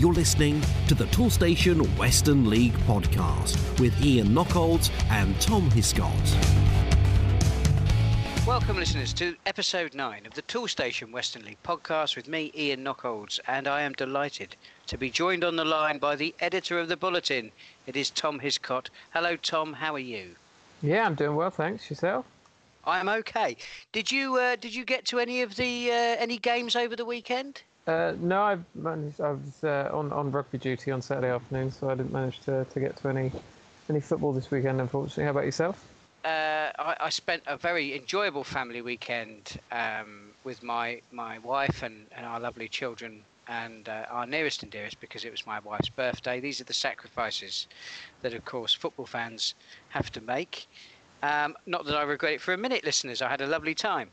You're listening to the Toolstation Western League podcast with Ian Knockolds and Tom Hiscott. Welcome, listeners, to episode 9 of the Toolstation Western League podcast with me, Ian Knockolds, and I am delighted to be joined on the line by the editor of the Bulletin. It is Tom Hiscott. Hello, Tom, how are you? Yeah, I'm doing well, thanks. Yourself? I'm okay. Did you uh, did you get to any of the uh, any games over the weekend? Uh, no, I've managed, I was uh, on, on rugby duty on Saturday afternoon, so I didn't manage to, to get to any any football this weekend, unfortunately. How about yourself? Uh, I, I, spent a very enjoyable family weekend um, with my, my wife and, and our lovely children and uh, our nearest and dearest because it was my wife's birthday. These are the sacrifices that, of course, football fans have to make. Um, not that I regret it for a minute, listeners. I had a lovely time.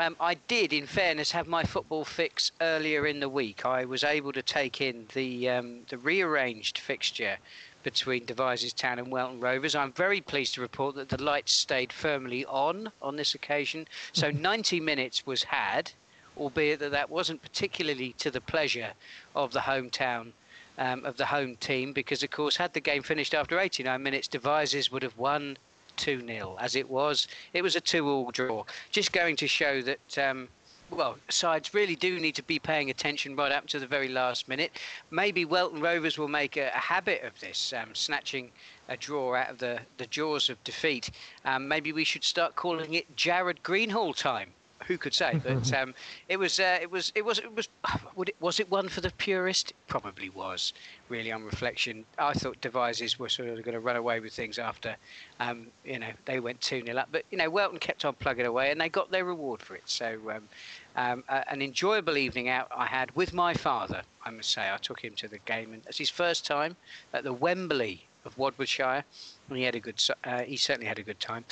Um, I did, in fairness, have my football fix earlier in the week. I was able to take in the um, the rearranged fixture between Devizes Town and Welton Rovers. I'm very pleased to report that the lights stayed firmly on on this occasion. So 90 minutes was had, albeit that that wasn't particularly to the pleasure of the hometown. Um, of the home team, because of course, had the game finished after 89 minutes, Devizes would have won 2 0. As it was, it was a 2 all draw. Just going to show that. Um, well, sides really do need to be paying attention right up to the very last minute. Maybe Welton Rovers will make a, a habit of this, um, snatching a draw out of the, the jaws of defeat. Um, maybe we should start calling it Jared Greenhall time who could say? But um, it was, uh, it was, it was, it was. It, was it one for the purist? Probably was. Really, on reflection, I thought Devizes were sort of going to run away with things after, um, you know, they went two 0 up. But you know, Welton kept on plugging away, and they got their reward for it. So, um, um an enjoyable evening out I had with my father. I must say, I took him to the game, and it's his first time at the Wembley of Wadwoodshire, and he had a good. Uh, he certainly had a good time.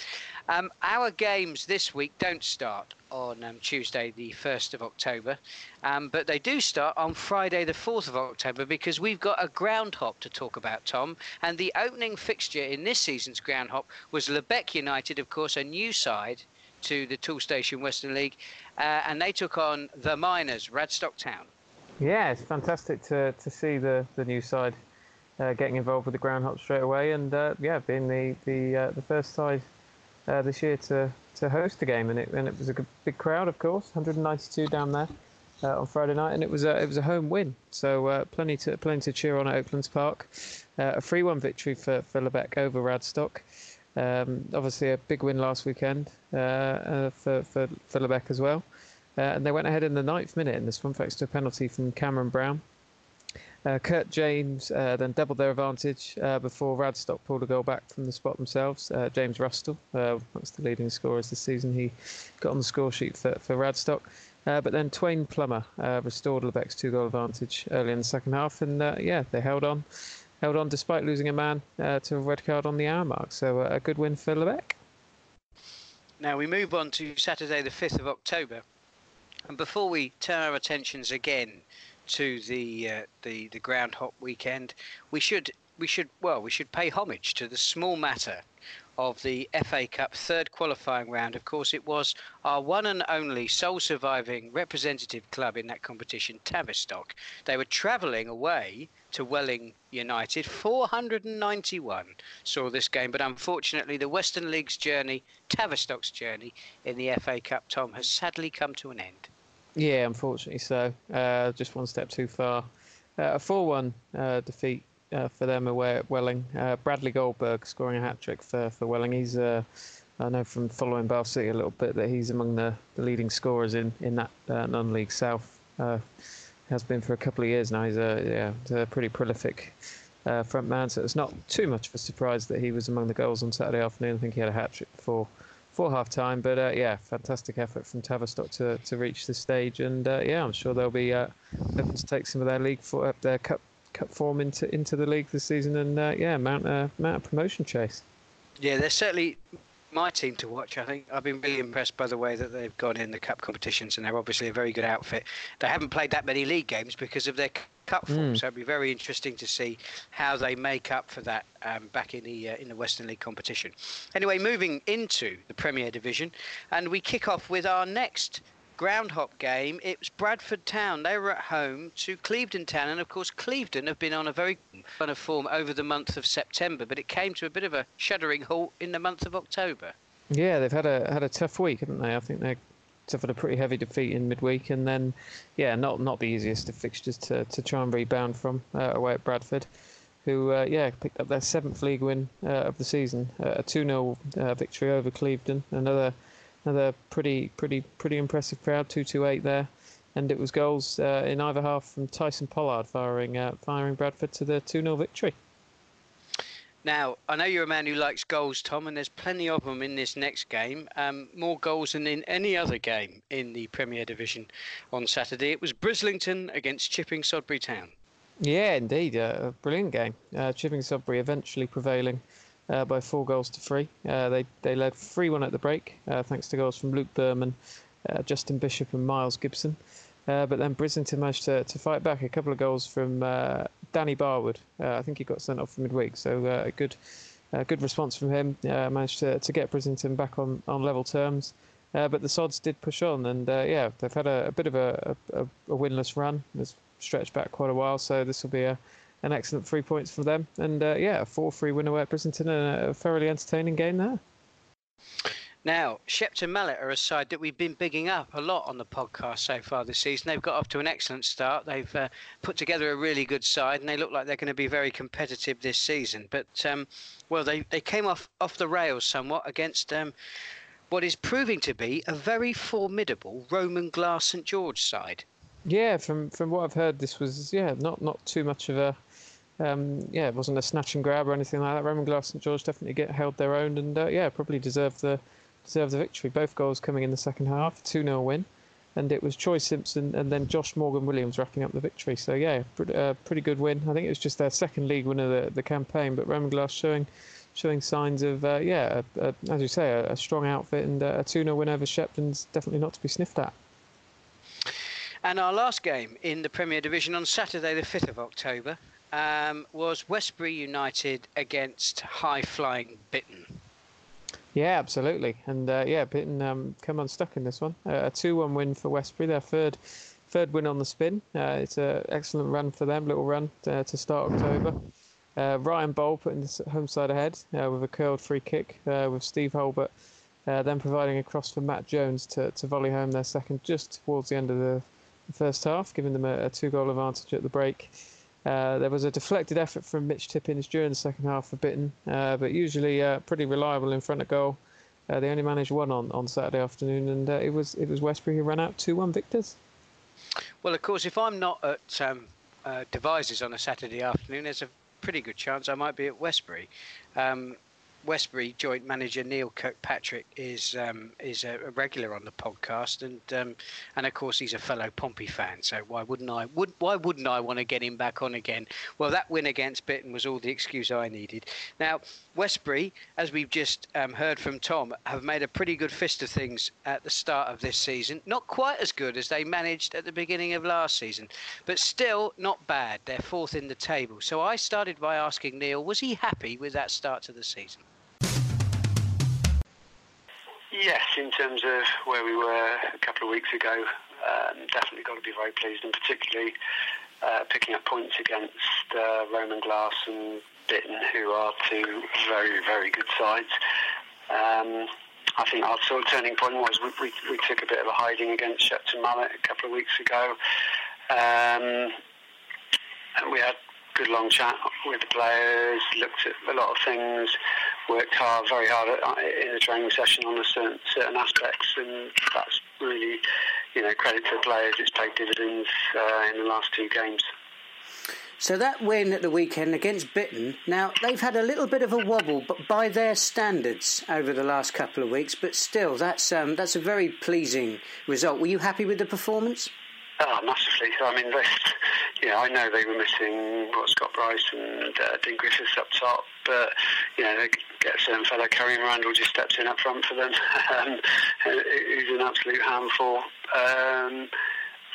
Um, our games this week don't start on um, Tuesday, the 1st of October, um, but they do start on Friday, the 4th of October, because we've got a ground hop to talk about, Tom. And the opening fixture in this season's ground hop was Lebeq United, of course, a new side to the Toolstation Western League, uh, and they took on the Miners, Radstock Town. Yeah, it's fantastic to, to see the, the new side uh, getting involved with the ground hop straight away, and uh, yeah, being the the uh, the first side uh, this year to to host the game, and it and it was a big crowd, of course, 192 down there uh, on Friday night, and it was a it was a home win, so uh, plenty to plenty to cheer on at Oaklands Park. A 3-1 victory for for Lebeq over Radstock. Um, obviously, a big win last weekend for, for for Lebeq as well, and they went ahead in the ninth minute in this one thanks to a penalty from Cameron Brown. Uh, Kurt James uh, then doubled their advantage uh, before Radstock pulled a goal back from the spot themselves. Uh, James Rustle, uh, that's the leading scorers this season, he got on the score sheet for, for Radstock. Uh, but then Twain Plummer restored Lebeq's two goal advantage early in the second half, and yeah, they held on, held on despite losing a man to a red card on the hour mark. So a good win for Lebeq. Now we move on to Saturday, the 5th of October. And before we turn our attentions again to the uh, the the ground hop weekend, we should we should well we should pay homage to the small matter of the FA Cup third qualifying round. Of course, it was our one and only sole surviving representative club in that competition, Tavistock. They were travelling away to Welling United. 491 saw this game, but unfortunately, the Western League's journey, Tavistock's journey in the FA Cup, Tom, has sadly come to an end. Yeah, unfortunately so. Uh, just one step too far. Uh, a 4 1 uh, defeat uh, for them away at Welling. Uh, Bradley Goldberg scoring a hat trick for, for Welling. He's, uh, I know from following Bath City a little bit, that he's among the, the leading scorers in, in that non league South. has been for a couple of years now. He's a, yeah, a pretty prolific front man, so it's not too much of a surprise that he was among the goals on Saturday afternoon. I think he had a hat trick before for half time. But uh, yeah, fantastic effort from Tavistock to, to reach this stage. And uh, yeah, I'm sure they'll be uh, looking to take some of their league for, their cup cup form into into the league this season. And uh, yeah, mount a mount a promotion chase. Yeah, they're certainly my team to watch. I think I've been really impressed by the way that they've gone in the cup competitions, and they're obviously a very good outfit. They haven't played that many league games because of their cup form, mm. so it'd be very interesting to see how they make up for that um, back in the uh, in the Western League competition. Anyway, moving into the Premier Division, and we kick off with our next ground hop game. It was Bradford Town. They were at home to Clevedon Town, and of course Clevedon have been on a very kind of form over the month of September, but it came to a bit of a shuddering halt in the month of October. Yeah, they've had a had a tough week, haven't they? I think they suffered a pretty heavy defeat in midweek, and then yeah, not not the easiest of fixtures to, to try and rebound from uh, away at Bradford, who uh, yeah picked up their seventh league win uh, of the season, uh, a two 0 uh, victory over Clevedon, another another pretty pretty pretty impressive crowd, two two eight there, and it was goals uh, in either half from Tyson Pollard firing firing Bradford to the two 0 victory. Now, I know you're a man who likes goals, Tom, and there's plenty of them in this next game. Um, more goals than in any other game in the Premier Division on Saturday. It was Brislington against Chipping Sodbury Town. Yeah, indeed. Uh, a brilliant game. Uh, Chipping Sodbury eventually prevailing uh, by four goals to three. Uh, they, they led 3 1 at the break, uh, thanks to goals from Luke Berman, uh, Justin Bishop, and Miles Gibson. but then Brislington managed to, to fight back a couple of goals from Danny Barwood. Uh, I think he got sent off for midweek, so uh, a good, uh, good response from him. managed to, to get Brislington back on, on level terms. but the Sods did push on, and yeah, they've had a, a bit of a, a, a winless run. It's stretched back quite a while, so this will be a, an excellent three points for them. And uh, yeah, a 4 3 win away at Brislington and a thoroughly entertaining game there. Now, Shepton Mallet are a side that we've been bigging up a lot on the podcast so far this season. They've got off to an excellent start. They've uh, put together a really good side, and they look like they're going to be very competitive this season. But um, well, they, they came off off the rails somewhat against um, what is proving to be a very formidable Roman Glass St George side. Yeah, from from what I've heard, this was yeah not not too much of a um, yeah, it wasn't a snatch and grab or anything like that. Roman Glass St George definitely get held their own and uh, yeah, probably deserved the deserved the victory. Both goals coming in the second half, 2 0 win. And it was Troy Simpson and then Josh Morgan Williams wrapping up the victory. So, yeah, pretty, uh, pretty good win. I think it was just their second league win of the, the campaign, but Roman Glass showing showing signs of, uh, yeah, a, a, as you say, a, a strong outfit and uh, a 2 0 win over Shepton's definitely not to be sniffed at. And our last game in the Premier Division on Saturday, the 5th of October, um, was Westbury United against high flying Bitton. Yeah, absolutely. And uh, yeah, Bitton um, come unstuck in this one. Uh, a 2 1 win for Westbury, their third third win on the spin. Uh, it's an excellent run for them, little run uh, to start October. Uh, Ryan Bowl putting the home side ahead uh, with a curled free kick with Steve Holbert. then providing a cross for Matt Jones to, to volley home their second just towards the end of the, first half, giving them a, a two goal advantage at the break. Uh, there was a deflected effort from Mitch Tippins during the second half for Bitton, uh, but usually uh, pretty reliable in front of goal. Uh, they only managed one on, on Saturday afternoon, and uh, it was it was Westbury who ran out two one victors. Well, of course, if I'm not at um, Devizes on a Saturday afternoon, there's a pretty good chance I might be at Westbury. Um, Westbury joint manager Neil Kirkpatrick is um, is a, regular on the podcast, and um, and of course he's a fellow Pompey fan. So why wouldn't I? Would why wouldn't I want to get him back on again? Well, that win against Bitton was all the excuse I needed. Now Westbury, as we've just um, heard from Tom, have made a pretty good fist of things at the start of this season. Not quite as good as they managed at the beginning of last season, but still not bad. They're fourth in the table. So I started by asking Neil, was he happy with that start to the season? Yes, in terms of where we were a couple of weeks ago, um, definitely got to be very pleased, and particularly uh, picking up points against uh, Roman Glass and Bitton, who are two very, very good sides. Um, I think our sort of turning point was we, we, we, took a bit of a hiding against Shepton Mallet a couple of weeks ago. Um, and we had a good long chat with the players, looked at a lot of things, worked hard, very hard at, uh, in the training session on certain, certain aspects, and that's really, you know, credit to the players. It's paid dividends uh, in the last two games. So that win at the weekend against Bitton, now they've had a little bit of a wobble, but by their standards over the last couple of weeks, but still, that's um, that's a very pleasing result. Were you happy with the performance? Oh, massively. I mean, they, you know, I know they were missing what Scott Bryce and uh, Dean Griffiths up top, but you know, they get a certain fellow, Kareem Randall, just steps in up front for them, um, who's an absolute handful. Um,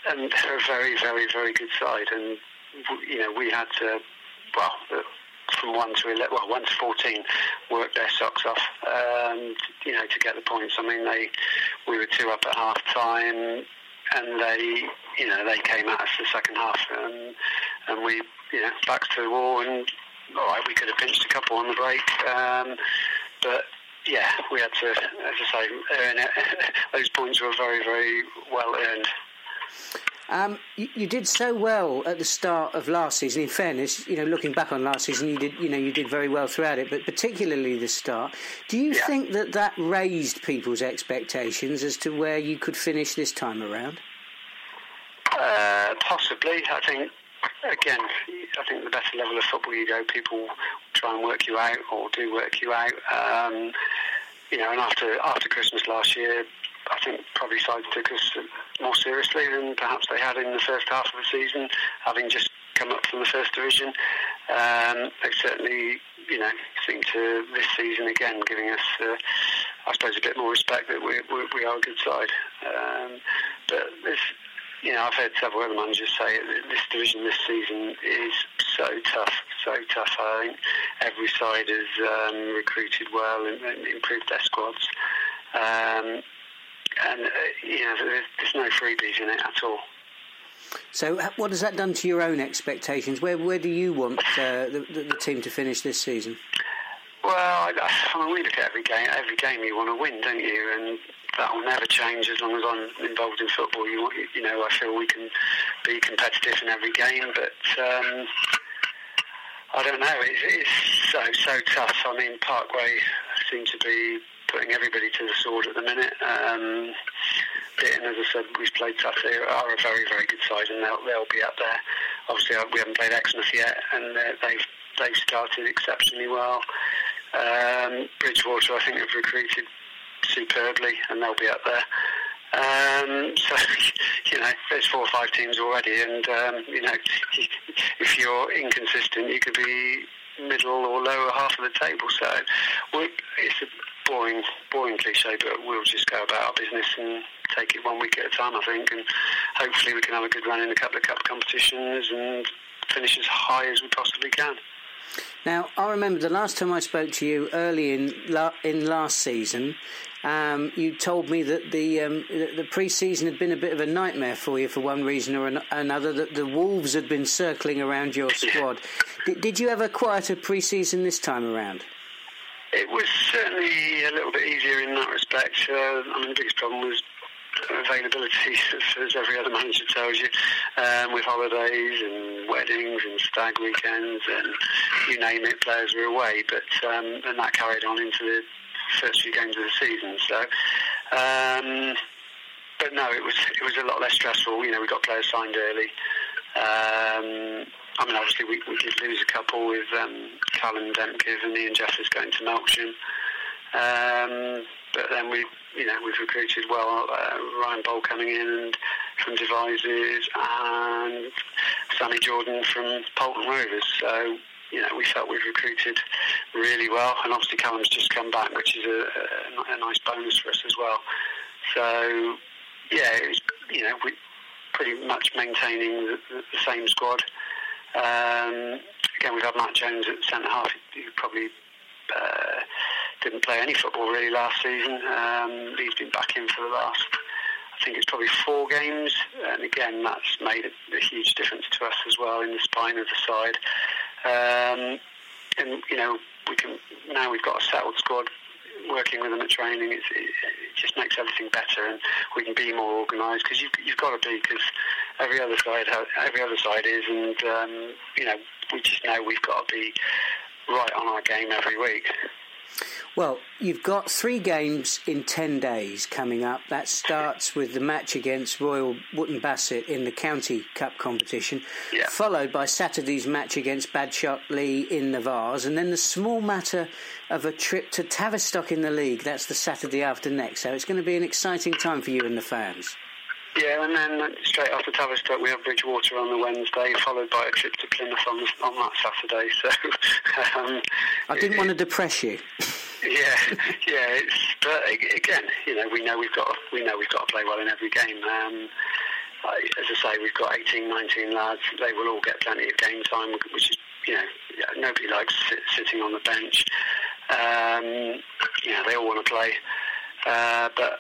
and they're a very, very, very good side. And you know, we had to, well, from one to 11, well, one to 14, work their socks off, um, you know, to get the points. I mean, they, we were two up at half time and they, you know, they came at us the second half, and and we, you know, backs to the wall, and all right, we could have pinched a couple on the break, um, but yeah, we had to, as I say, earn it. Those points were very, very well earned. Um, you, you, did so well at the start of last season. In fairness, you know, looking back on last season, you did, you know, you did very well throughout it. But particularly the start, do you yeah. think that that raised people's expectations as to where you could finish this time around? Uh, possibly. I think again, I think the better level of football you go, people try and work you out or do work you out. Um, you know, and after after Christmas last year, I think probably sides took us more seriously than perhaps they had in the first half of the season, having just come up from the first division. Um, they certainly, you know, seem to this season again giving us, uh, I suppose, a bit more respect that we, we, we are a good side. Um, but this, you know, I've heard several other managers say this division this season is so tough, so tough. I think every side has um, recruited well and, and, improved their squads. Um, and, uh, you know, there's no freebies in it at all. So, what has that done to your own expectations? Where where do you want uh, the, the, the, team to finish this season? Well, I, I mean, we look at every game. Every game you want to win, don't you? And that will never change as long as I'm involved in football. You, you know, I feel we can be competitive in every game, but um, I don't know. It's, it's so so tough. I mean, Parkway seem to be putting everybody to the sword at the minute. Um, and as I said, we've played tough. They are a very, very good side, and they'll, they'll be up there. Obviously, we haven't played Exmouth yet, and they've they've started exceptionally well. Um, Bridgwater, I think, have recruited superbly, and they'll be up there. Um, so, you know, there's four or five teams already, and um, you know, if you're inconsistent, you could be middle or lower half of the table. So, it's a boring, boring cliche, but we'll just go about our business and take it one week at a time, I think, and hopefully we can have a good run in a couple of cup competitions and finish as high as we possibly can. Now, I remember the last time I spoke to you early in la- in last season, um, you told me that the um, the pre-season had been a bit of a nightmare for you for one reason or an- another. That the wolves had been circling around your squad. did, did you have a quieter pre-season this time around? It was certainly a little bit easier in that respect. Uh, I mean, the biggest problem was availability, as every other manager tells you, um, with holidays and weddings and stag weekends and you name it, players were away. But um, and that carried on into the first few games of the season. So, um, but no, it was it was a lot less stressful. You know, we got players signed early. Um, I mean, obviously we, we did lose a couple with um, Callum Demkiv and Ian Jeffers going to Melksham. Um, but then we, you know, we've recruited well. Uh, Ryan Bowl coming in and from Devizes and Sammy Jordan from Welton Rovers. So you know, we felt we've recruited really well, and obviously Callum's just come back, which is a, a, a nice bonus for us as well. So, yeah, was, you know, we pretty much maintaining the, the same squad. Um, again, we've had Matt Jones at centre half, who probably uh, didn't play any football really last season. Um, he's been back in for the last, I think it's probably four games, and again, that's made a, a huge difference to us as well in the spine of the side. Um, and you know, we can now we've got a settled squad working with them at training, it, it, just makes everything better, and we can be more organised because you've, you've got to be because every other side every other side is, and um, you know we just know we've got to be right on our game every week. Well, you've got three games in 10 days coming up. That starts with the match against Royal Wootton Bassett in the County Cup competition, yeah. followed by Saturday's match against Badshot Lee in the Vase, and then the small matter of a trip to Tavistock in the league. That's the Saturday after next. So it's going to be an exciting time for you and the fans. Yeah, and then straight after Tavistock we have Bridgwater on the Wednesday, followed by a trip to Plymouth on, on that Saturday. So um, I didn't it, want to depress you. yeah, yeah. It's, but again, you know, we know we've got we know we've got to play well in every game. Um, as I say, we've got 18, 19 lads. They will all get plenty of game time, which is you know nobody likes sit, sitting on the bench. Um, you know, they all want to play, uh, but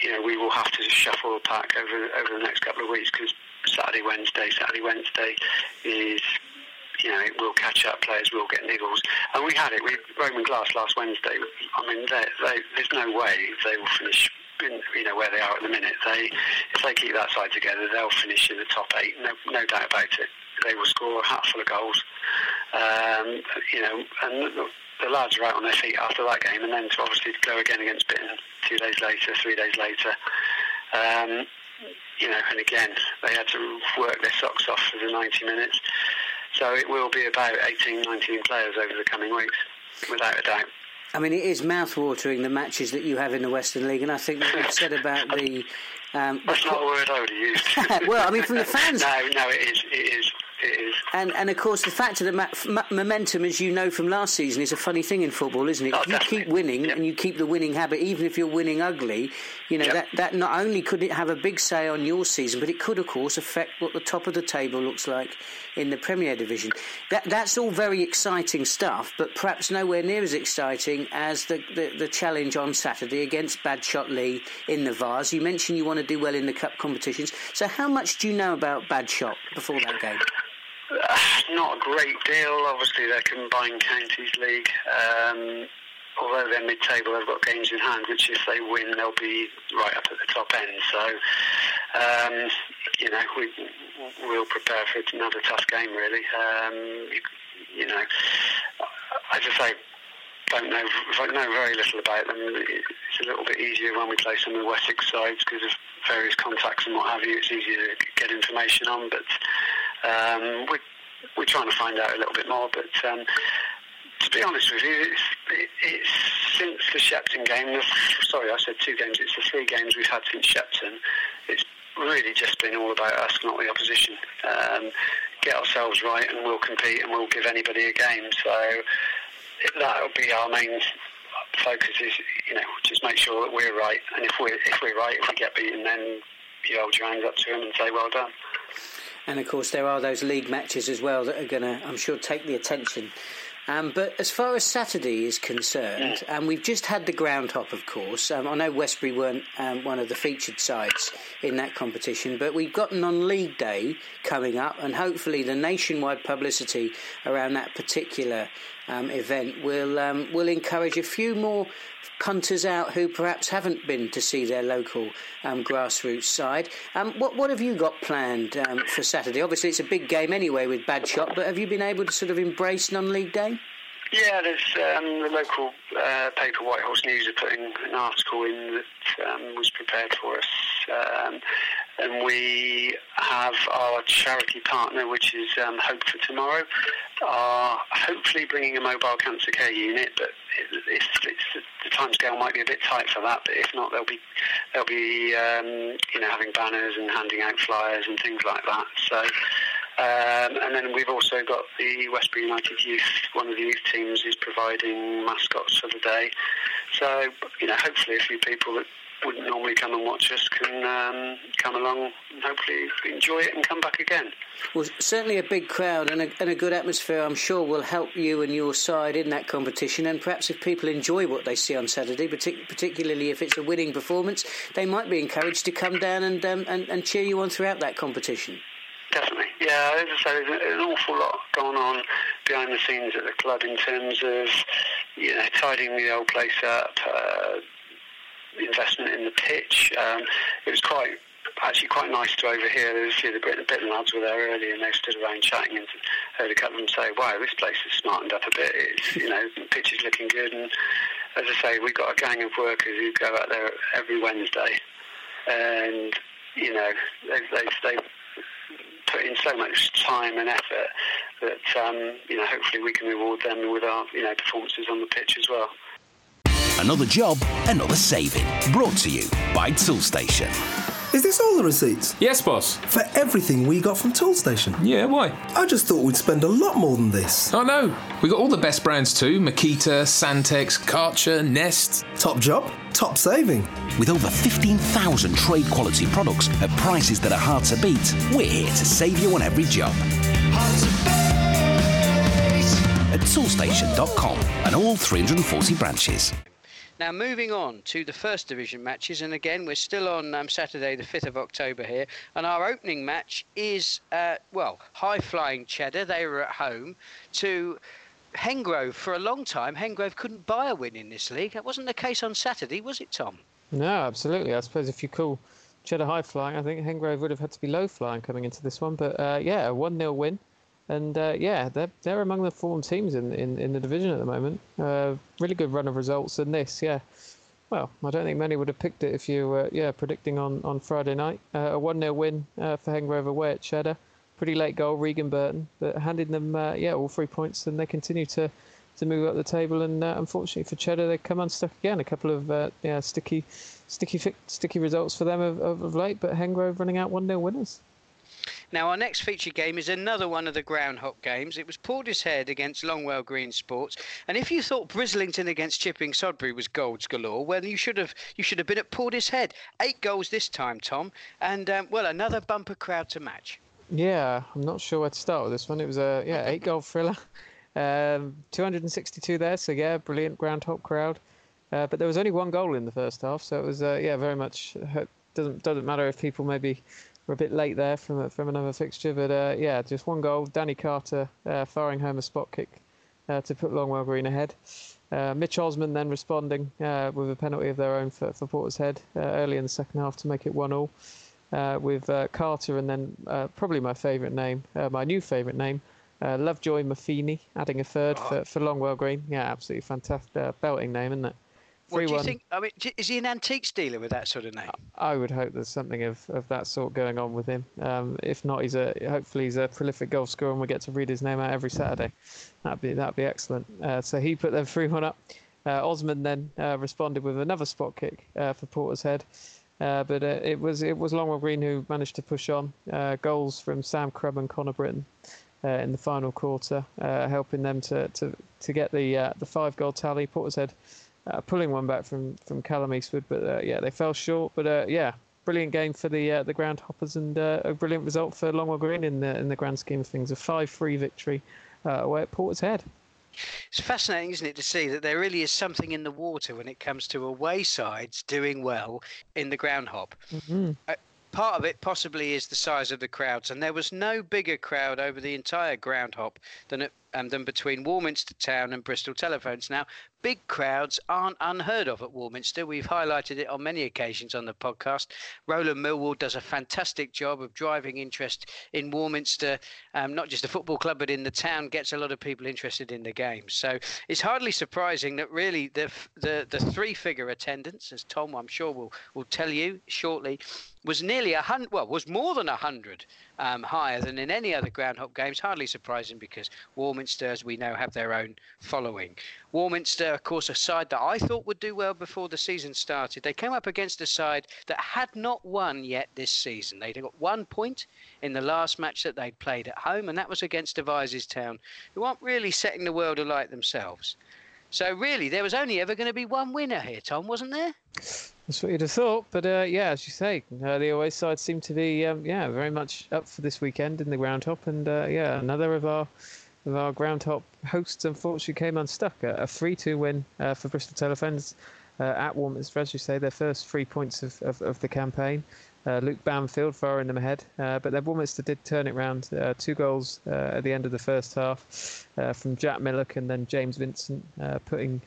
you know, we will have to shuffle the pack over over the next couple of weeks because Saturday, Wednesday, Saturday, Wednesday is you know, it will catch up. Players will get niggles, and we had it. We Roman Glass last Wednesday. I mean, they, they, there's no way they will finish. In, you know where they are at the minute. They, if they keep that side together, they'll finish in the top eight. No, no doubt about it. They will score a hatful of goals. Um, you know, and the lads are out on their feet after that game, and then to obviously go again against Bitton two days later, three days later. Um, you know, and again, they had to work their socks off for the 90 minutes. So it will be about 18, 19 players over the coming weeks, without a doubt. I mean, it is mouth-watering the matches that you have in the Western League, and I think what you've said about the. Um, That's not a word I would have used. well, I mean, from the fans. no, no, it is. It is. And and of course, the fact of ma- momentum, as you know from last season, is a funny thing in football, isn't it? Oh, if you keep winning yep. and you keep the winning habit, even if you're winning ugly, you know yep. that that not only could it have a big say on your season, but it could, of course, affect what the top of the table looks like in the Premier Division. That that's all very exciting stuff, but perhaps nowhere near as exciting as the the, the challenge on Saturday against Badshot Lee in the Vase. You mentioned you want to do well in the cup competitions. So, how much do you know about Badshot before that game? Not a great deal. Obviously, they're combined counties league. Um, although they're mid-table, they've got games in hand, which if they win, they'll be right up at the top end. So, um, you know, we, we'll prepare for another tough game, really. Um, you, know, I just say, don't know, know very little about them. It's a little bit easier when we play some of the Wessex sides because of various contacts and what have you. It's easier to get information on, but um, we're, we're trying to find out a little bit more, but um, to be honest with you, it's, it, it's since the Shepton game. Sorry, I said two games. It's the three games we've had since Shepton. It's really just been all about us, not the opposition. Um, get ourselves right, and we'll compete, and we'll give anybody a game. So that'll be our main focus. Is you know just make sure that we're right, and if we're if we're right, if we get beaten, then you hold your hands up to them and say well done. And of course, there are those league matches as well that are going to, I'm sure, take the attention. Um, but as far as Saturday is concerned, and um, we've just had the ground hop, of course. Um, I know Westbury weren't um, one of the featured sides in that competition, but we've got non-league day coming up, and hopefully the nationwide publicity around that particular um, event will um, will encourage a few more punters out who perhaps haven't been to see their local um, grassroots side. Um, what, what have you got planned um, for Saturday? Obviously, it's a big game anyway with Badshot, but have you been able to sort of embrace non league day? Yeah, there's um, the local uh, paper White Horse News are putting an article in that um, was prepared for us, um, and we have our charity partner, which is um, Hope for Tomorrow, are hopefully bringing a mobile cancer care unit, but if the timescale might be a bit tight for that. But if not, they'll be they'll be um, you know having banners and handing out flyers and things like that. So. Um, and then we've also got the Westbury United Youth. One of the youth teams is providing mascots for the day. So, you know, hopefully a few people that wouldn't normally come and watch us can um, come along and hopefully enjoy it and come back again. Well, certainly a big crowd and a, and a, good atmosphere, I'm sure, will help you and your side in that competition. And perhaps if people enjoy what they see on Saturday, partic- particularly if it's a winning performance, they might be encouraged to come down and, um, and, and cheer you on throughout that competition. Definitely, yeah. As I say, there's an awful lot going on behind the scenes at the club in terms of, you know, tidying the old place up, uh, investment in the pitch. Um, it was quite actually quite nice to overhear. A few of the Bitton lads were there early, and they stood around chatting, and heard a couple of them say, "Wow, this place has smartened up a bit. It's you know, the pitch is looking good." And as I say, we've got a gang of workers who go out there every Wednesday, and you know, they've, they've, they've put in so much time and effort that um, you know, hopefully we can reward them with our you know performances on the pitch as well. Another job, another saving. Brought to you by Toolstation. Is this all the receipts? Yes, boss. For everything we got from Toolstation? Yeah, why? I just thought we'd spend a lot more than this. Oh, I know. We got all the best brands too Makita, Santex, Karcher, Nest. Top job, top saving. With over 15,000 trade quality products at prices that are hard to beat, we're here to save you on every job. At toolstation.com and all 340 branches. Now, moving on to the first division matches, and again, we're still on um, Saturday, the 5th of October here, and our opening match is, uh, well, high flying Cheddar. They were at home to. Hengrove for a long time, Hengrove couldn't buy a win in this league. That wasn't the case on Saturday, was it, Tom? No, absolutely. I suppose if you call Cheddar high flying, I think Hengrove would have had to be low flying coming into this one. But uh, yeah, a 1 0 win. And uh, yeah, they're, they're among the form teams in, in, in the division at the moment. Uh, really good run of results in this, yeah. Well, I don't think many would have picked it if you were yeah, predicting on, on Friday night. Uh, a 1 0 win uh, for Hengrove away at Cheddar. Pretty late goal, Regan Burton, but handed them uh, yeah all three points, and they continue to, to move up the table. And unfortunately for Cheddar, they come unstuck again. A couple of yeah sticky sticky sticky results for them of, of, of late, but Hengrove running out 1 0 winners. Now, our next feature game is another one of the ground hop games. It was Portishead against Longwell Green Sports. And if you thought Brislington against Chipping Sodbury was golds galore, well, you should have you should have been at Portishead. Eight goals this time, Tom, and um, well, another bumper crowd to match. Yeah, I'm not sure where to start with this one. It was a yeah eight goal thriller, um, 262 there. So yeah, brilliant ground hop crowd. Uh, but there was only one goal in the first half, so it was uh, yeah very much uh, doesn't doesn't matter if people maybe were a bit late there from from another fixture, but uh, yeah, just one goal. Danny Carter uh, firing home a spot kick uh, to put Longwell Green ahead. Mitch Osman then responding with a penalty of their own for, for Portishead early in the second half to make it one all. with Carter and then probably my favourite name, my new favourite name, uh, Lovejoy Maffini adding a third oh. for, for Longwell Green. Yeah, absolutely fantastic. Uh, belting name, isn't it? What do you think? I mean, is he an antiques dealer with that sort of name? I would hope there's something of, of that sort going on with him. Um, if not, he's a hopefully he's a prolific golf scorer, and we get to read his name out every Saturday. That'd be that'd be excellent. Uh, so he put them three one up. Uh, Osman then uh, responded with another spot kick uh, for Portishead. Uh, but uh, it was it was Longwell Green who managed to push on. goals from Sam Crubb and Connor Britton in the final quarter, helping them to, to, to get the the five goal tally. Portishead uh, pulling one back from from Callum Eastwood, but uh, yeah, they fell short. But uh, yeah, brilliant game for the uh, the ground hoppers and uh, a brilliant result for Longwell Green in the in the grand scheme of things. A five three victory uh, away at Portishead. It's fascinating, isn't it, to see that there really is something in the water when it comes to away sides doing well in the ground hop. Mm-hmm. part of it possibly is the size of the crowds, and there was no bigger crowd over the entire ground hop than at um, than between Warminster Town and Bristol Telephones. Now, big crowds aren't unheard of at Warminster. We've highlighted it on many occasions on the podcast. Roland Millwall does a fantastic job of driving interest in Warminster, um, not just the football club, but in the town, gets a lot of people interested in the game. So it's hardly surprising that really the, the, the three figure attendance, as Tom, I'm sure, will, will tell you shortly, was nearly a hundred, well, was more than a hundred um, higher than in any other ground hop games. Hardly surprising because Warminster, as we know, have their own following. Warminster, of course, a side that I thought would do well before the season started. They came up against a side that had not won yet this season. They'd got one point in the last match that they'd played at home, and that was against Devizes Town, who aren't really setting the world alight themselves. So really, there was only ever going to be one winner here, Tom, wasn't there? That's what you'd have thought, but uh, yeah, as you say, uh, the away side seemed to be um, yeah very much up for this weekend in the ground hop, and uh, yeah, another of our of our ground hop hosts unfortunately came unstuck. A three-two win uh, for Bristol Telephones uh, at Warminster, as you say, their first three points of, of, of the campaign. Uh, Luke Banfield firing them ahead, but then Warminster did turn it round. Two goals at the end of the first half from Jack Millick and then James Vincent putting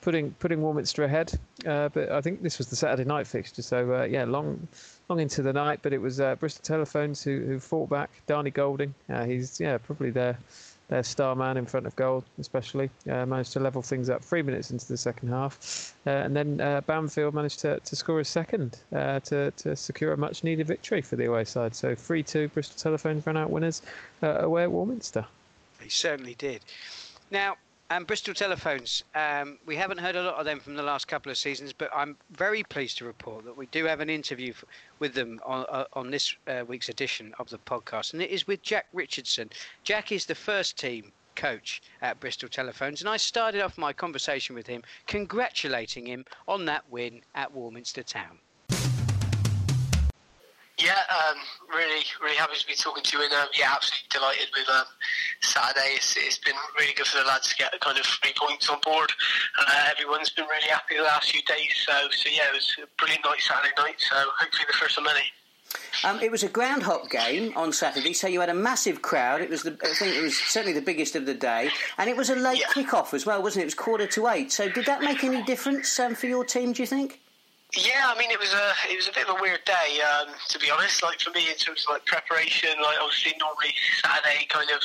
putting putting Warminster ahead. but I think this was the Saturday night fixture, so yeah, long long into the night. But it was Bristol Telephones who, who fought back. Darnie Golding, he's yeah probably their their star man in front of goal, especially, uh, managed to level things up three minutes into the second half. Uh, and then uh, Banfield managed to, to score a second uh, to, to secure a much needed victory for the away side. So 3 2 Bristol Telephones ran out winners uh, away at Warminster. They certainly did. Now, and Bristol Telephones, um, we haven't heard a lot of them from the last couple of seasons, but I'm very pleased to report that we do have an interview f- with them on, uh, on this uh, week's edition of the podcast, and it is with Jack Richardson. Jack is the first team coach at Bristol Telephones, and I started off my conversation with him congratulating him on that win at Warminster Town. Yeah, um, really, really happy to be talking to you, and um, yeah, absolutely delighted with um, Saturday. It's, it's been really good for the lads to get kind of three points on board. Uh, everyone's been really happy the last few days, so so yeah, it was a brilliant night Saturday night. So hopefully the first of many. Um, it was a ground hop game on Saturday, so you had a massive crowd. It was, the, I think, it was certainly the biggest of the day, and it was a late yeah. kick-off as well, wasn't it? It was quarter to eight. So, did that make any difference um, for your team? Do you think? Yeah, I mean it was a it was a bit of a weird day um, to be honest. Like for me, in terms of like preparation, like obviously normally Saturday kind of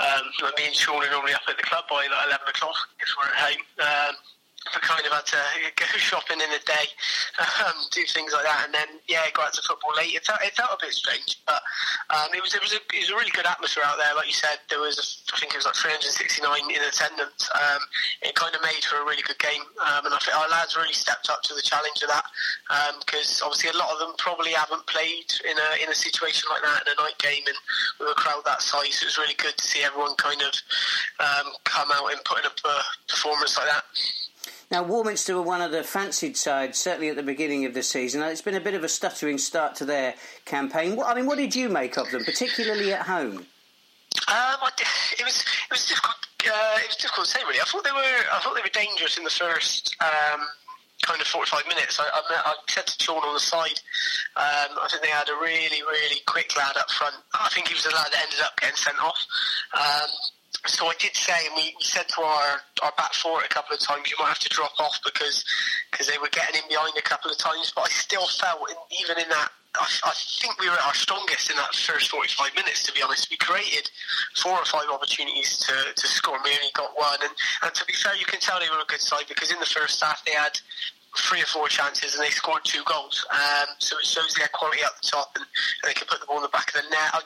um, like me and Sean are normally up at the club by like eleven o'clock if we're at home. Um, I kind of had to go shopping in the day, um, do things like that, and then yeah, go out to football late. It felt, it felt a bit strange, but um, it was it was a, it was a really good atmosphere out there. Like you said, there was I think it was like 369 in attendance. Um, it kind of made for a really good game, um, and I think our lads really stepped up to the challenge of that because um, obviously a lot of them probably haven't played in a in a situation like that in a night game and with a crowd that size. It was really good to see everyone kind of um, come out and put in a performance like that. Now, Warminster were one of the fancied sides, certainly at the beginning of the season. It's been a bit of a stuttering start to their campaign. I mean, what did you make of them, particularly at home? Um, it was it was difficult. Uh, it was difficult to say really. I thought they were I thought they were dangerous in the first um, kind of 45 minutes. I, I, I, said to Sean on the side, um, I think they had a really really quick lad up front. I think he was the lad that ended up getting sent off. So I did say, and we, we said to our, our back four a couple of times, you might have to drop off because because they were getting in behind a couple of times. But I still felt, in, even in that, I, I, think we were at our strongest in that first 45 minutes, to be honest. We created four or five opportunities to, to score, and we only got one. And, and to be fair, you can tell they were a good side because in the first half they had three or four chances and they scored two goals. Um, so it shows their quality at the top and, and, they can put the ball in the back of the net. I,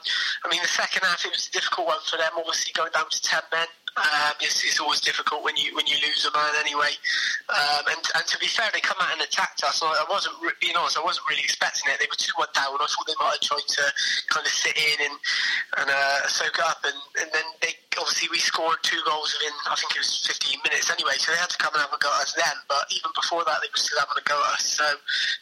I mean, the second half it was a difficult one for them. Obviously, going down to ten men. Um, it's, it's, always difficult when you when you lose a man anyway. Um, and, and to be fair, they come out and attacked us. I wasn't being honest. I wasn't really expecting it. They were two one down. I thought they might have tried to kind of sit in and and uh, soak up. And, and then they obviously we scored two goals within I think it was 15 minutes anyway. So they had to come and have a go at us then. But even before that, they were still having a go at us. So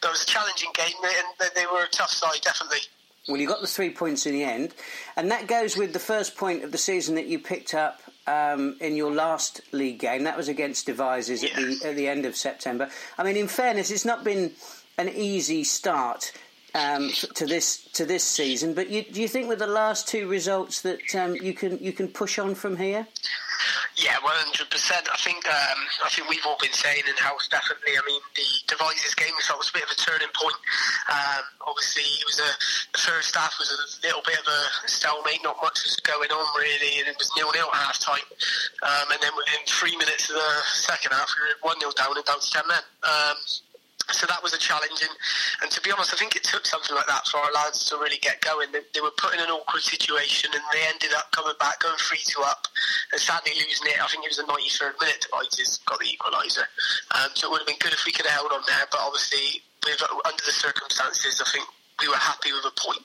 that was a challenging game, and they were a tough side, definitely. Well, you got the three points in the end, and that goes with the first point of the season that you picked up um, in your last league game. That was against Devizes yes. at the at the end of September. I mean, in fairness, it's not been an easy start um, to this to this season, but you, do you think with the last two results that um, you can you can push on from here? Yeah, one hundred percent. I think um, I think we've all been saying in house definitely. I mean, the Devizes game result was a bit of a turning point. Um, obviously, it was a the first half was a little bit of a stalemate. Not much was going on really, and it was nil nil half time. Um, and then within three minutes of the second half, we were one 0 down and down to ten men. So that was a challenge, and, and to be honest, I think it took something like that for our lads to really get going. They, they were put in an awkward situation, and they ended up coming back, going three two up, and sadly losing it. I think it was the 93rd minute. Devizes got the equaliser, um, so it would have been good if we could have held on there. But obviously, with, under the circumstances, I think we were happy with a point.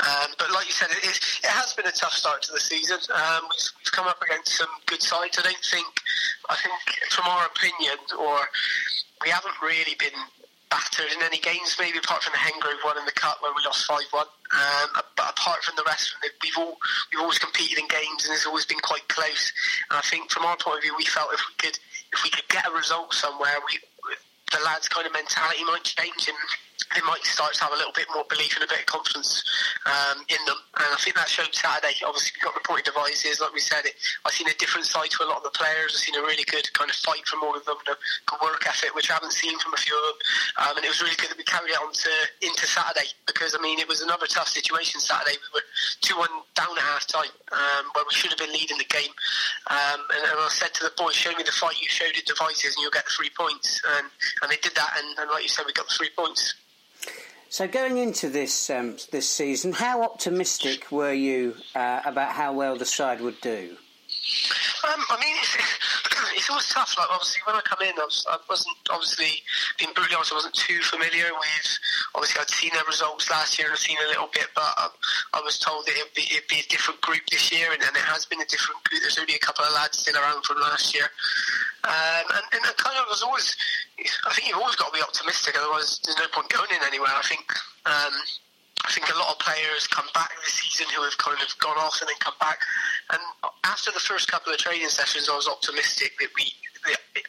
Um, but like you said, it, is, it has been a tough start to the season. Um, we've, we've, come up against some good sides. I don't think, I think from our opinion, or we haven't really been battered in any games, maybe apart from the Hengrove one in the cup where we lost five one. Um, but apart from the rest, we've all we've always competed in games and it's always been quite close. And I think from our point of view, we felt if we could if we could get a result somewhere, we the lads' kind of mentality might change and they might start to have a little bit more belief and a bit of confidence um, in them. And I think that showed Saturday. Obviously, we've got reported Devizes, like we said. It, I've seen a different side to a lot of the players. I've seen a really good kind of fight from all of them, a good work ethic, which I haven't seen from a few of them. Um, and it was really good that we carried it on to into Saturday because I mean it was another tough situation Saturday. We were two one down at half time um, where we should have been leading the game. Um, and, and, I said to the boys, "Show me the fight you showed at Devizes, and you'll get the three points." And and they did that, and, and like you said, we got the three points. So going into this um, this season, how optimistic were you uh, about how well the side would do? Um, I mean, it's, it's, always tough. Like obviously, when I come in, I, was, not obviously being brutally honest. I wasn't too familiar with. Obviously, I'd seen their results last year and I've seen a little bit, but I, I was told that it'd be, it'd be, a different group this year, and, and, it has been a different group. There's only a couple of lads still around from last year, um, and, and I kind of was always. I think you've always got to be optimistic, otherwise there's no point going in anywhere. I think. Um, I think a lot of players come back this season who have kind of gone off and then come back. And after the first couple of training sessions, I was optimistic that we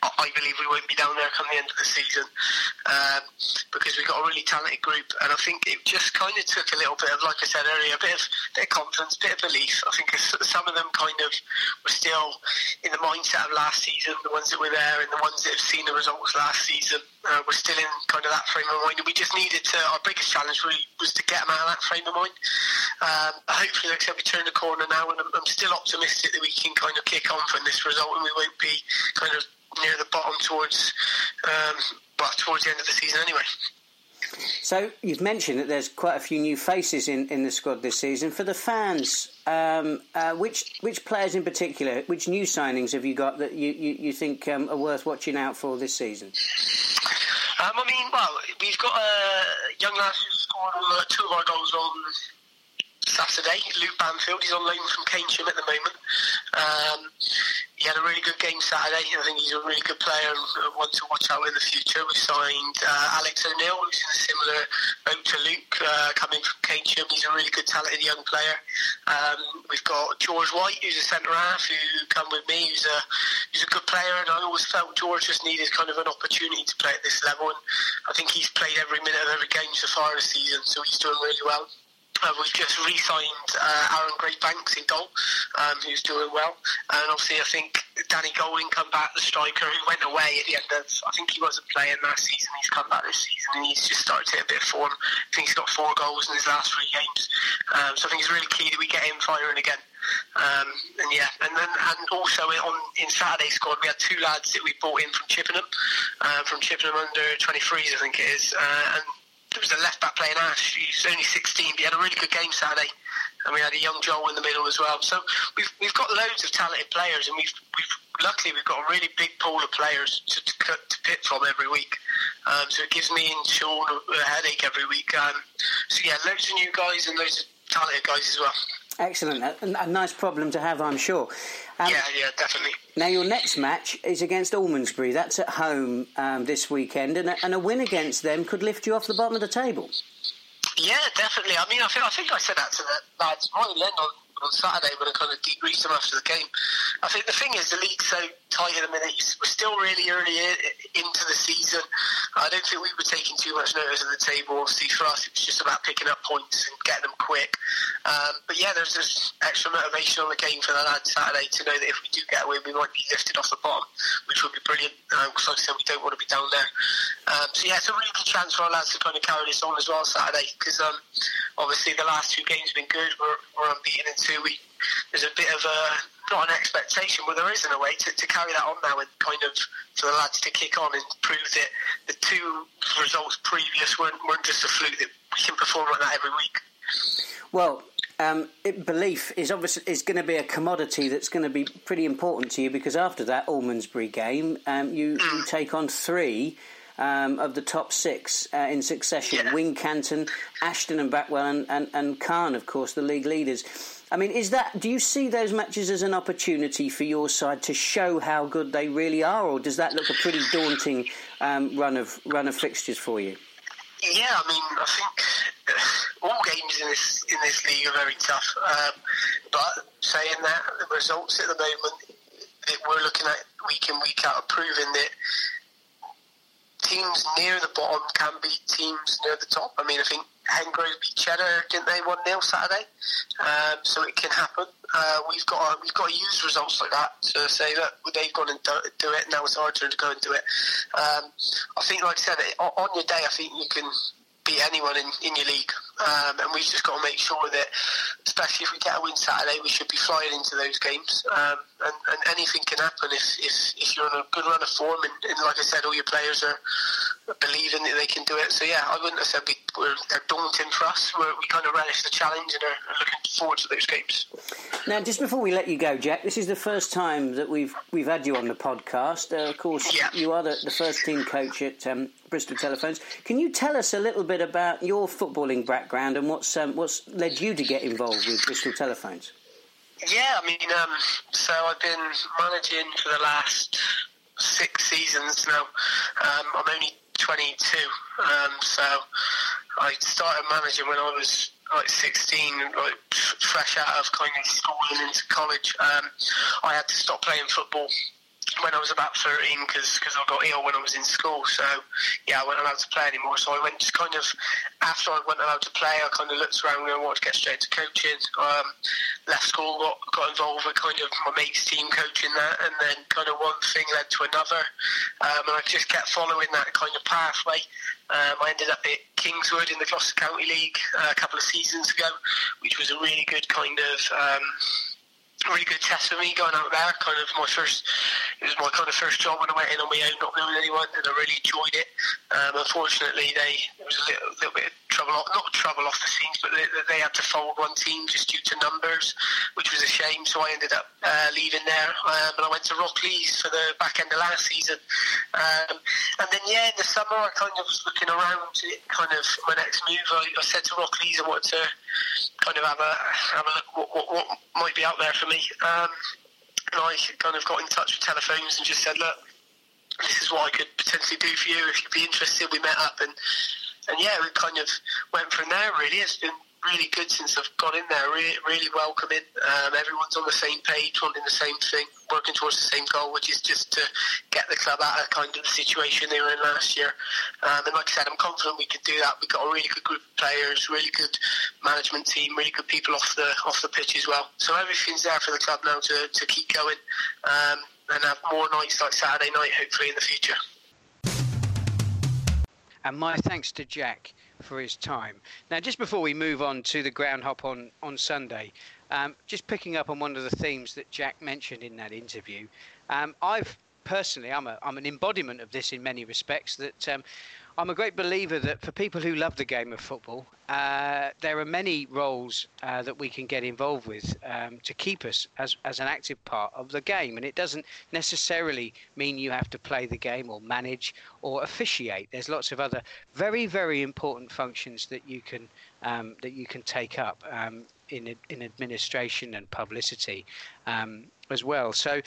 I believe we won't be down there come the end of the season um, because we've got a really talented group, and I think it just kind of took a little bit of, like I said earlier, a bit of, bit of confidence, bit of belief. I think some of them kind of were still in the mindset of last season, the ones that were there and the ones that have seen the results last season uh, were still in kind of that frame of mind. We just needed to, our biggest challenge really was to get them out of that frame of mind. Um, hopefully, like I said, we turn the corner now, and I'm, I'm still optimistic that we can kind of kick on from this result and we won't be kind of near the bottom towards um, well, towards the end of the season anyway. So you've mentioned that there's quite a few new faces in, in the squad this season. For the fans, um, uh, which which players in particular, which new signings have you got that you, you, you think um, are worth watching out for this season? Um, I mean, well, we've got a young lad who scored two of our goals on Saturday, Luke Banfield. He's on loan from Keynsham at the moment. Um, he had a really good game Saturday. I think he's a really good player and one to watch out in the future. We signed uh, Alex O'Neill, who's in a similar boat to Luke, uh, coming from Keynsham. He's a really good, talented young player. Um, we've got George White, who's a centre half, who come with me, who's a who's a good player. And I always felt George just needed kind of an opportunity to play at this level. And I think he's played every minute of every game so far this season, so he's doing really well. Uh, we've just re-signed uh, Aaron Greatbanks in goal, um, who's doing well, and obviously I think Danny Golding come back, the striker who went away at the end of. I think he wasn't playing last season. He's come back this season and he's just started to hit a bit of form. I think he's got four goals in his last three games, um, so I think it's really key that we get him firing again. Um, and yeah, and then and also on in Saturday's squad we had two lads that we brought in from Chippenham, uh, from Chippenham under 23s I think it is, uh, and there was a left back playing Ash. He's only 16, but he had a really good game Saturday. And we had a young Joel in the middle as well. So we've we've got loads of talented players, and we've we've luckily we've got a really big pool of players to, to, to pick from every week. Um, so it gives me and Sean a, headache every week. Um, so yeah, loads of new guys and loads of talented guys as well. Excellent, a, a nice problem to have, I'm sure. Um, yeah, yeah, definitely. Now, your next match is against Almondsbury. That's at home um, this weekend, and a, and a, win against them could lift you off the bottom of the table. Yeah, definitely. I mean, I think, I think I said that to the lads. Ryan Lennon on Saturday when I kind of debriefed them after the game. I think the thing is the league's so tight at the minute. We're still really early into the season. I don't think we were taking too much notice of the table. Obviously, for us, it was just about picking up points and getting them quick. Um, but yeah, there's this extra motivation on the game for the lads Saturday to know that if we do get a win, we might be lifted off the bottom, which would be brilliant. Because, um, like I said, we don't want to be down there. Um, so yeah, it's a really good chance for our lads to kind of carry this on as well Saturday. Because um, obviously, the last two games have been good. We're, we're unbeaten in two. We there's a bit of a not an expectation, but there is in a way to, to carry that on now and kind of for the lads to kick on and prove that the two results previous weren't, weren't just a fluke that we can perform like that every week. Well, um, it, belief is obviously is going to be a commodity that's going to be pretty important to you because after that Almondsbury game, um, you, mm. you take on three. Um, of the top six uh, in succession: yeah. Wincanton, Ashton, and Backwell, and, and, and Calne, of course, the league leaders. I mean, is that? Do you see those matches as an opportunity for your side to show how good they really are, or does that look a pretty daunting um, run of run of fixtures for you? Yeah, I mean, I think all games in this in this league are very tough. Um, but saying that, the results at the moment that we're looking at week in week out are proving that teams near the bottom can beat teams near the top. I mean, I think Hengrove beat Cheddar, didn't they? One 0 Saturday, um, so it can happen. Uh, we've got we've got to use results like that to say that they've gone and do, do it. Now it's our turn to go and do it. Um, I think, like I said, on your day, I think you can beat anyone in, in your league. Um, and we've just got to make sure that, especially if we get a win Saturday, we should be flying into those games. Um, and, and, anything can happen if, if, if you're on a good run of form. And, and, like I said, all your players are believing that they can do it. So, yeah, I wouldn't have said we, are they're daunting for us. We're, we kind of relish the challenge and are, are, looking forward to those games. Now, just before we let you go, Jack, this is the first time that we've we've had you on the podcast. Uh, of course, yeah. you are the, the first team coach at um, Bristol Telephones. Can you tell us a little bit about your footballing background and what's um, what's led you to get involved with Bristol Telephones? Yeah, I mean, um, so I've been managing for the last six seasons now. Um, I'm only 22, um, so I started managing when I was like 16, like fresh out of kind of school and into college. Um, I had to stop playing football when I was about 13 because I got ill when I was in school. So, yeah, I wasn't allowed to play anymore. So I went just kind of, after I went allowed to play, I kind of looked around and wanted to get straight to coaching. Um, left school, got, got involved with kind of my mate's team coaching that, and then kind of one thing led to another. Um, and I just kept following that kind of pathway. Um, I ended up at Kingswood in the Gloucester County League uh, a couple of seasons ago, which was a really good kind of really good test for me going out there. Kind of my first, it was my kind of first job when I went in on my own, not knowing anyone, and I really enjoyed it. Um, unfortunately, they there was a little, little bit trouble, not trouble off the scenes, but they, they, had to fold one team just due to numbers, which was a shame. So I ended up uh, leaving there, um, and I went to Rockleaze for the back end of last season. Um, and then yeah, in the summer I kind of was looking around kind of my next move. I, I said to Rockleaze I wanted to kind of have a have a look what, what, what might be out there for me. Um, and I kind of got in touch with telephones and just said, look, this is what I could potentially do for you if you'd be interested. We met up and and yeah, we kind of went from there. Really, it's been really good since I've got in there. Really, really welcoming. Um, everyone's on the same page, wanting the same thing, working towards the same goal, which is just to get the club out of kind of the situation they were in last year. Um, and like I said, I'm confident we can do that. We've got a really good group of players, really good management team, really good people off the off the pitch as well. So everything's there for the club now to, to keep going um, and have more nights like Saturday night, hopefully in the future. And my thanks to Jack for his time. Now, just before we move on to the ground hop on, on Sunday, um, just picking up on one of the themes that Jack mentioned in that interview, um, I've personally, I'm, a, I'm an embodiment of this in many respects, that um, I'm a great believer that for people who love the game of football, uh, there are many roles uh, that we can get involved with um, to keep us as, as an active part of the game. And it doesn't necessarily mean you have to play the game or manage or officiate. There's lots of other very, very important functions that you can um, that you can take up um, in in administration and publicity um, as well. So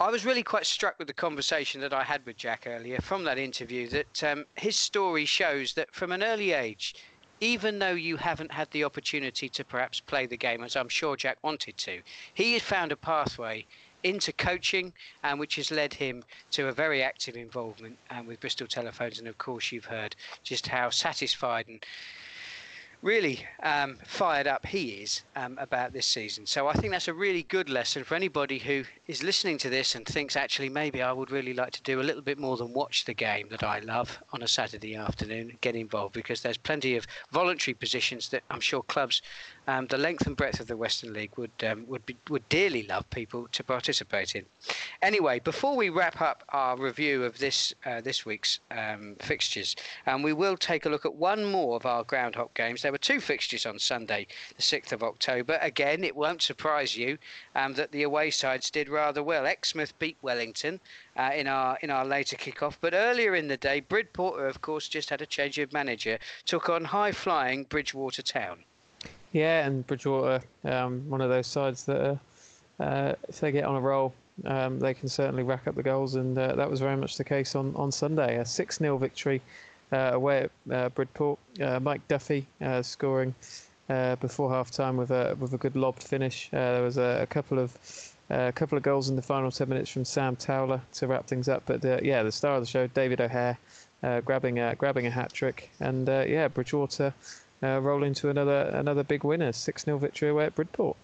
I was really quite struck with the conversation that I had with Jack earlier from that interview. That um, his story shows that from an early age, even though you haven't had the opportunity to perhaps play the game as I'm sure Jack wanted to, he has found a pathway into coaching, and which has led him to a very active involvement um, with Bristol Telephones. And of course, you've heard just how satisfied and really um, fired up he is um, about this season. So I think that's a really good lesson for anybody who is listening to this and thinks actually maybe I would really like to do a little bit more than watch the game that I love on a Saturday afternoon, get involved because there's plenty of voluntary positions that I'm sure clubs um, the length and breadth of the Western League would um, would be, would dearly love people to participate in. Anyway, before we wrap up our review of this uh, this week's um, fixtures, and we will take a look at one more of our ground hop games. There were two fixtures on Sunday, the sixth of October. Again, it won't surprise you um, that the away sides did rather well. Exmouth beat Wellington. Uh, in our in our later kickoff. But earlier in the day, Bridport, of course, just had a change of manager, took on high flying Bridgwater Town. Yeah, and Bridgwater, um, one of those sides that uh, if they get on a roll, um, they can certainly rack up the goals, and uh, that was very much the case on, on Sunday. A 6 0 victory uh, away at uh, Bridport. Uh, Mike Duffy uh, scoring before half time with a, with a good lobbed finish. there was a, a couple of a couple of goals in the final 10 minutes from Sam Towler to wrap things up. But yeah, the star of the show, David O'Hare, grabbing, a, grabbing a hat trick. And yeah, Bridgwater uh, Uh, roll into another another big winner, six 0 victory away at Bridport.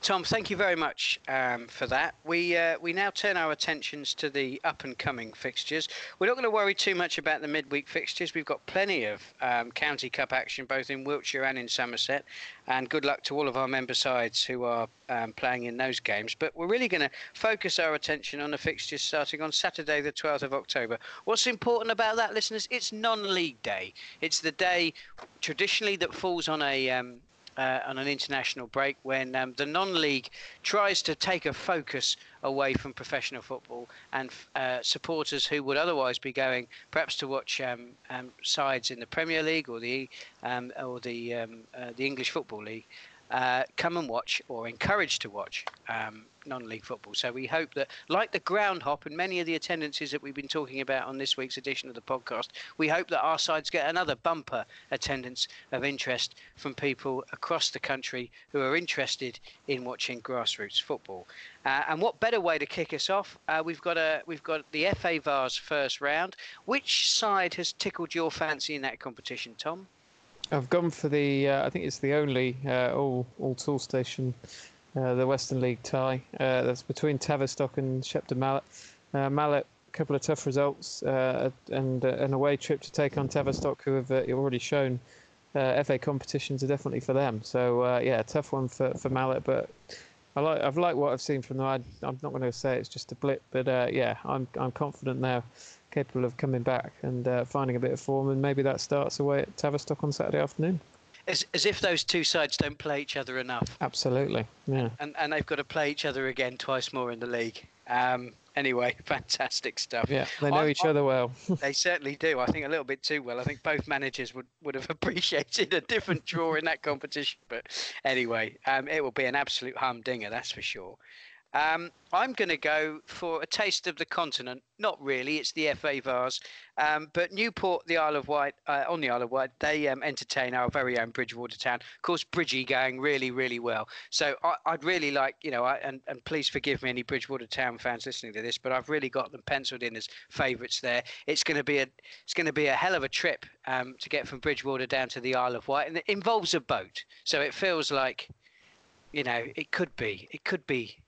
Tom, thank you very much um, for that. We uh, we now turn our attentions to the up and coming fixtures. We're not going to worry too much about the midweek fixtures. We've got plenty of um, county cup action both in Wiltshire and in Somerset, and good luck to all of our member sides who are um, playing in those games. But we're really going to focus our attention on the fixtures starting on Saturday, the 12th of October. What's important about that, listeners? It's non-league day. It's the day traditionally that falls on a um, uh, on an international break when um, the non-league tries to take a focus away from professional football and uh, supporters who would otherwise be going perhaps to watch um, um, sides in the Premier League or the um, or the um, uh, the English Football League uh, come and watch or encouraged to watch um, non-league football. So we hope that, like the ground hop and many of the attendances that we've been talking about on this week's edition of the podcast, we hope that our sides get another bumper attendance of interest from people across the country who are interested in watching grassroots football. Uh, and what better way to kick us off? Uh, we've got a we've got the FA Vase first round. Which side has tickled your fancy in that competition, Tom? I've gone for the. Uh, I think it's the only uh, all all Toolstation, uh, the Western League tie. Uh, that's between Tavistock and Shepton Mallet. Uh, Mallet, a couple of tough results uh, and an away trip to take on Tavistock, who have already shown FA competitions are definitely for them. So yeah, tough one for, for Mallet, but I like I've liked what I've seen from them. I, am not going to say it's just a blip, but yeah, I'm I'm confident now capable of coming back and uh, finding a bit of form, and maybe that starts away at Tavistock on Saturday afternoon. As, as if those two sides don't play each other enough. Absolutely, yeah. And and they've got to play each other again twice more in the league. Um, anyway, fantastic stuff. Yeah, they know I, each I, other well. they certainly do. I think a little bit too well. I think both managers would, would have appreciated a different draw in that competition. But anyway, um, it will be an absolute humdinger, that's for sure. Um, I'm going to go for a taste of the continent. Not really, it's the FA Vase. Um, but Newport, the Isle of Wight, uh, on the Isle of Wight, they um, entertain our very own Bridgwater Town. Of course, Bridgie going really, really well. So I, would really like, you know, I, and, and please forgive me, any Bridgwater Town fans listening to this, but I've really got them penciled in as favourites there. It's going to be a, it's going to be a hell of a trip um, to get from Bridgwater down to the Isle of Wight, and it involves a boat. So it feels like, you know, it could be, it could be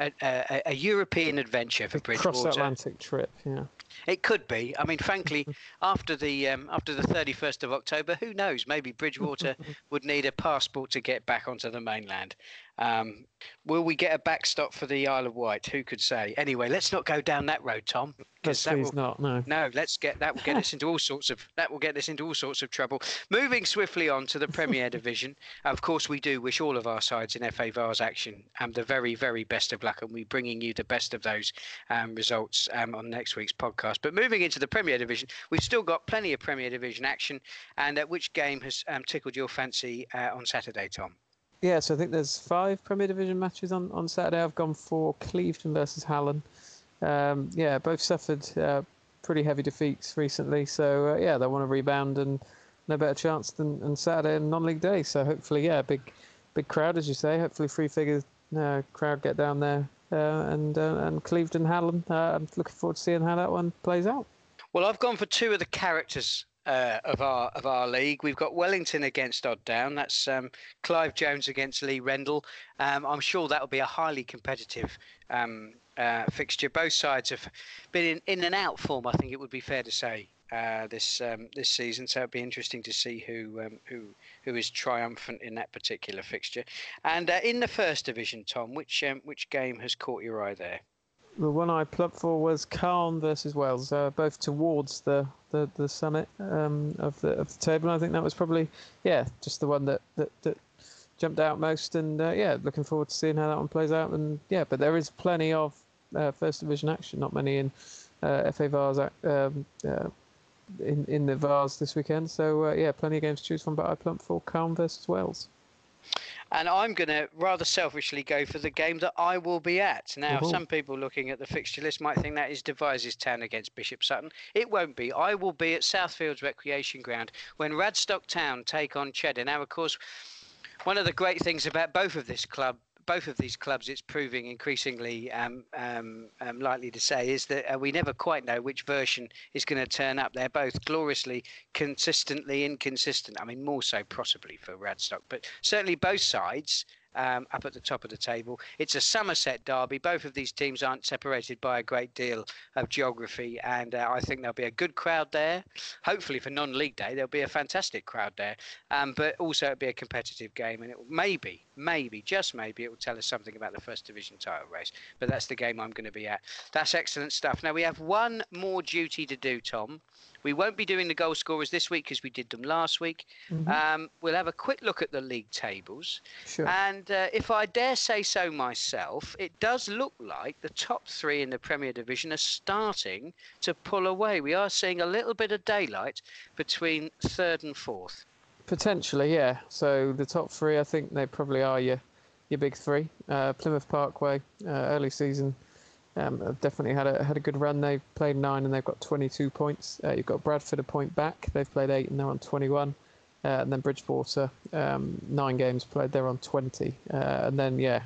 a, a, a, European adventure for Bridgwater. Cross Atlantic trip, yeah. It could be. I mean, frankly, after the um, after the thirty first of October, who knows? Maybe Bridgwater would need a passport to get back onto the mainland. Um, will we get a backstop for the Isle of Wight? Who could say? Anyway, let's not go down that road, Tom. Let's that will, not. No. No. Let's get that will get us into all sorts of that will get us into all sorts of trouble. Moving swiftly on to the Premier Division. Of course, we do wish all of our sides in FA Vase action um, the very, very best of luck, and we're bringing you the best of those um, results um, on next week's podcast. But moving into the Premier Division, we've still got plenty of Premier Division action. And uh, which game has um, tickled your fancy uh, on Saturday, Tom? Yeah, so I think there's five Premier Division matches on, on Saturday. I've gone for Clevedon versus Hallen. Um, yeah, both suffered uh, pretty heavy defeats recently, so uh, yeah, they want to rebound and no better chance than, than Saturday and non-league day. So hopefully, yeah, big big crowd as you say. Hopefully, three figure uh, crowd get down there uh, and uh, and Clevedon Hallen. Uh, I'm looking forward to seeing how that one plays out. Well, I've gone for two of the characters uh, of our of our league. We've got Wellington against Odd Down. That's um, Clive Jones against Lee Rendell. Um, I'm sure that will be a highly competitive um, uh, fixture. Both sides have been in, in and out form. I think it would be fair to say uh, this um, this season. So it'd be interesting to see who um, who who is triumphant in that particular fixture. And uh, in the first division, Tom, which um, which game has caught your eye there? The one I plucked for was Calne versus Wells, uh, both towards the the, the summit um, of the of the table. And I think that was probably yeah, just the one that that, that jumped out most. And uh, yeah, looking forward to seeing how that one plays out. And yeah, but there is plenty of uh, first division action. Not many in uh, FA Vase um, uh, in in the Vase this weekend. So uh, yeah, plenty of games to choose from. But I plumped for Calne versus Wells. And I'm going to rather selfishly go for the game that I will be at. Now, some people looking at the fixture list might think that is Devizes Town against Bishop Sutton. It won't be. I will be at Southfields Recreation Ground when Radstock Town take on Cheddar. Now, of course, one of the great things about both of this club both of these clubs, it's proving increasingly um, um, um, likely to say, is that uh, we never quite know which version is going to turn up. They're both gloriously, consistently inconsistent. I mean, more so possibly for Radstock, but certainly both sides um, up at the top of the table. It's a Somerset derby. Both of these teams aren't separated by a great deal of geography, and uh, I think there'll be a good crowd there. Hopefully, for non-league day, there'll be a fantastic crowd there, um, but also it'll be a competitive game, and it maybe, maybe, just maybe, it will tell us something about the first division title race. But that's the game I'm going to be at. That's excellent stuff. Now we have one more duty to do, Tom. We won't be doing the goal scorers this week because we did them last week. Mm-hmm. Um, we'll have a quick look at the league tables. Sure. And uh, if I dare say so myself, it does look like the top three in the Premier Division are starting to pull away. We are seeing a little bit of daylight between third and fourth. Potentially, yeah. So the top three, I think they probably are your your big three. Uh, Plymouth Parkway, uh, early season, um, definitely had a had a good run. They've played nine and they've got 22 points. Uh, you've got Bradford a point back. They've played eight and they're on 21. Uh, and then Bridgwater, um, nine games played, they're on 20. Uh, and then yeah,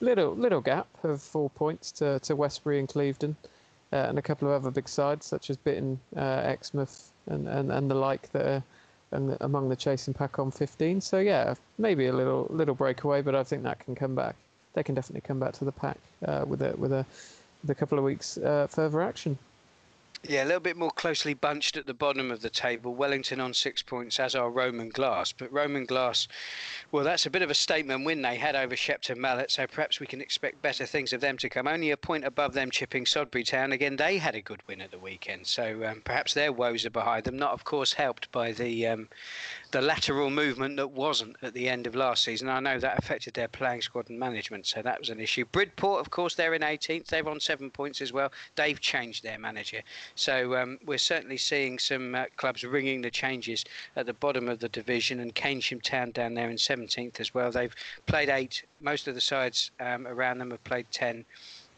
little little gap of four points to, to Westbury and Clevedon, uh, and a couple of other big sides such as Bitton, Exmouth, and, and, and the like that are and among the chasing pack on 15. So yeah, maybe a little little breakaway, but I think that can come back. They can definitely come back to the pack uh, with a with a with a couple of weeks uh, further action. Yeah, a little bit more closely bunched at the bottom of the table. Wellington on six points, as are Roman Glass. But Roman Glass, well, that's a bit of a statement win they had over Shepton Mallet, so perhaps we can expect better things of them to come. Only a point above them chipping Sodbury Town. Again, they had a good win at the weekend, so um, perhaps their woes are behind them. Not, of course, helped by the um, the lateral movement that wasn't at the end of last season. I know that affected their playing squad and management, so that was an issue. Bridport, of course, they're in 18th. They're on seven points as well. They've changed their manager. So um, we're certainly seeing some uh, clubs ringing the changes at the bottom of the division, and Keynsham Town down there in 17th as well. They've played eight. Most of the sides um, around them have played 10.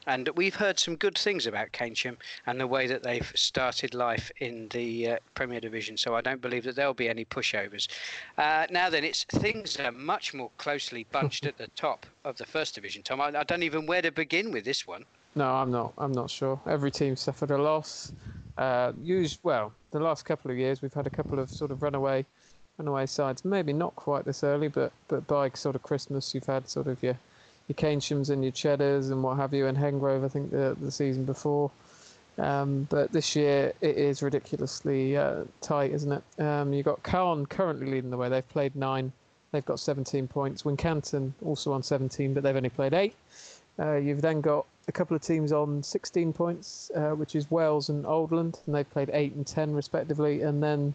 And we've heard some good things about Keynsham and the way that they've started life in the uh, Premier Division. So I don't believe that there'll be any pushovers. Uh, now then, it's things are much more closely bunched at the top of the First Division. Tom, I, I don't even where to begin with this one. No, I'm not. I'm not sure. Every team suffered a loss. Uh, used well the last couple of years. We've had a couple of sort of runaway, runaway sides. Maybe not quite this early, but but by sort of Christmas, you've had sort of your your Keynshams and your Cheddars and what have you, and Hengrove, I think, the, the season before. Um, but this year it is ridiculously uh, tight, isn't it? Um, you've got Calne currently leading the way. They've played nine. They've got 17 points. Wincanton also on 17, but they've only played eight. Uh, you've then got a couple of teams on 16 points, uh, which is Wells and Oldland, and they've played eight and 10 respectively. And then,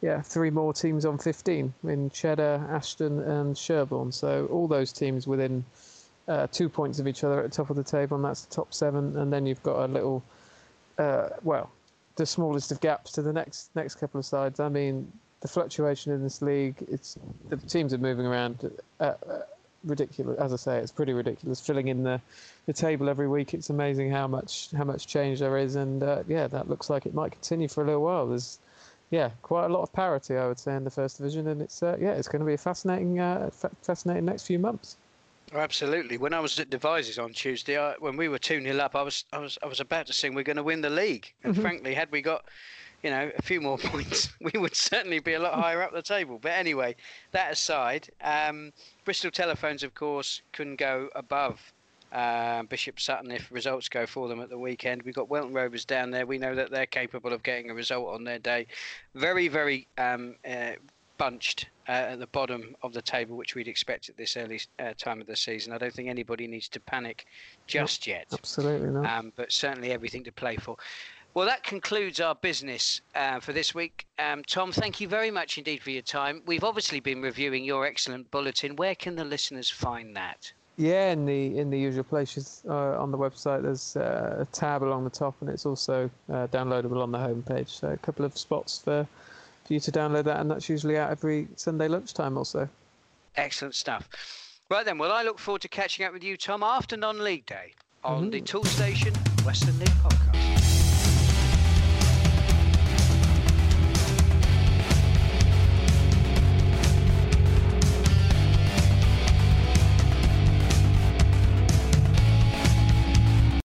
yeah, three more teams on 15 in Cheddar, Ashton, and Sherborne. So all those teams within uh, two points of each other at the top of the table, and that's the top seven. And then you've got a little, uh, well, the smallest of gaps to the next next couple of sides. I mean, the fluctuation in this league, it's the teams are moving around. Uh, uh, ridiculous, as I say, it's pretty ridiculous. Filling in the, the table every week, it's amazing how much how much change there is, and uh, yeah, that looks like it might continue for a little while. There's yeah, quite a lot of parity, I would say, in the first division, and it's uh, yeah, it's going to be a fascinating, uh, fascinating next few months. Oh, absolutely. When I was at Devizes on Tuesday, I, when we were two 0 up, I was I was I was about to sing we're going to win the league. And mm-hmm. frankly, had we got you know a few more points, we would certainly be a lot higher up the table. But anyway, that aside, um, Bristol Telephones, of course, couldn't go above uh, Bishop Sutton if results go for them at the weekend. We've got Welton Rovers down there. We know that they're capable of getting a result on their day. Very, very um, uh, bunched uh, at the bottom of the table, which we'd expect at this early uh, time of the season. I don't think anybody needs to panic just yet. Absolutely not. Um, but certainly everything to play for. Well, that concludes our business uh, for this week. Um, Tom, thank you very much indeed for your time. We've obviously been reviewing your excellent bulletin. Where can the listeners find that? Yeah, in the in the usual places uh, on the website. There's uh, a tab along the top, and it's also uh, downloadable on the homepage. So a couple of spots for for you to download that, and that's usually out every Sunday lunchtime also. Excellent stuff. Right then, well, I look forward to catching up with you, Tom, after non league day on mm-hmm. the Toolstation Western League podcast.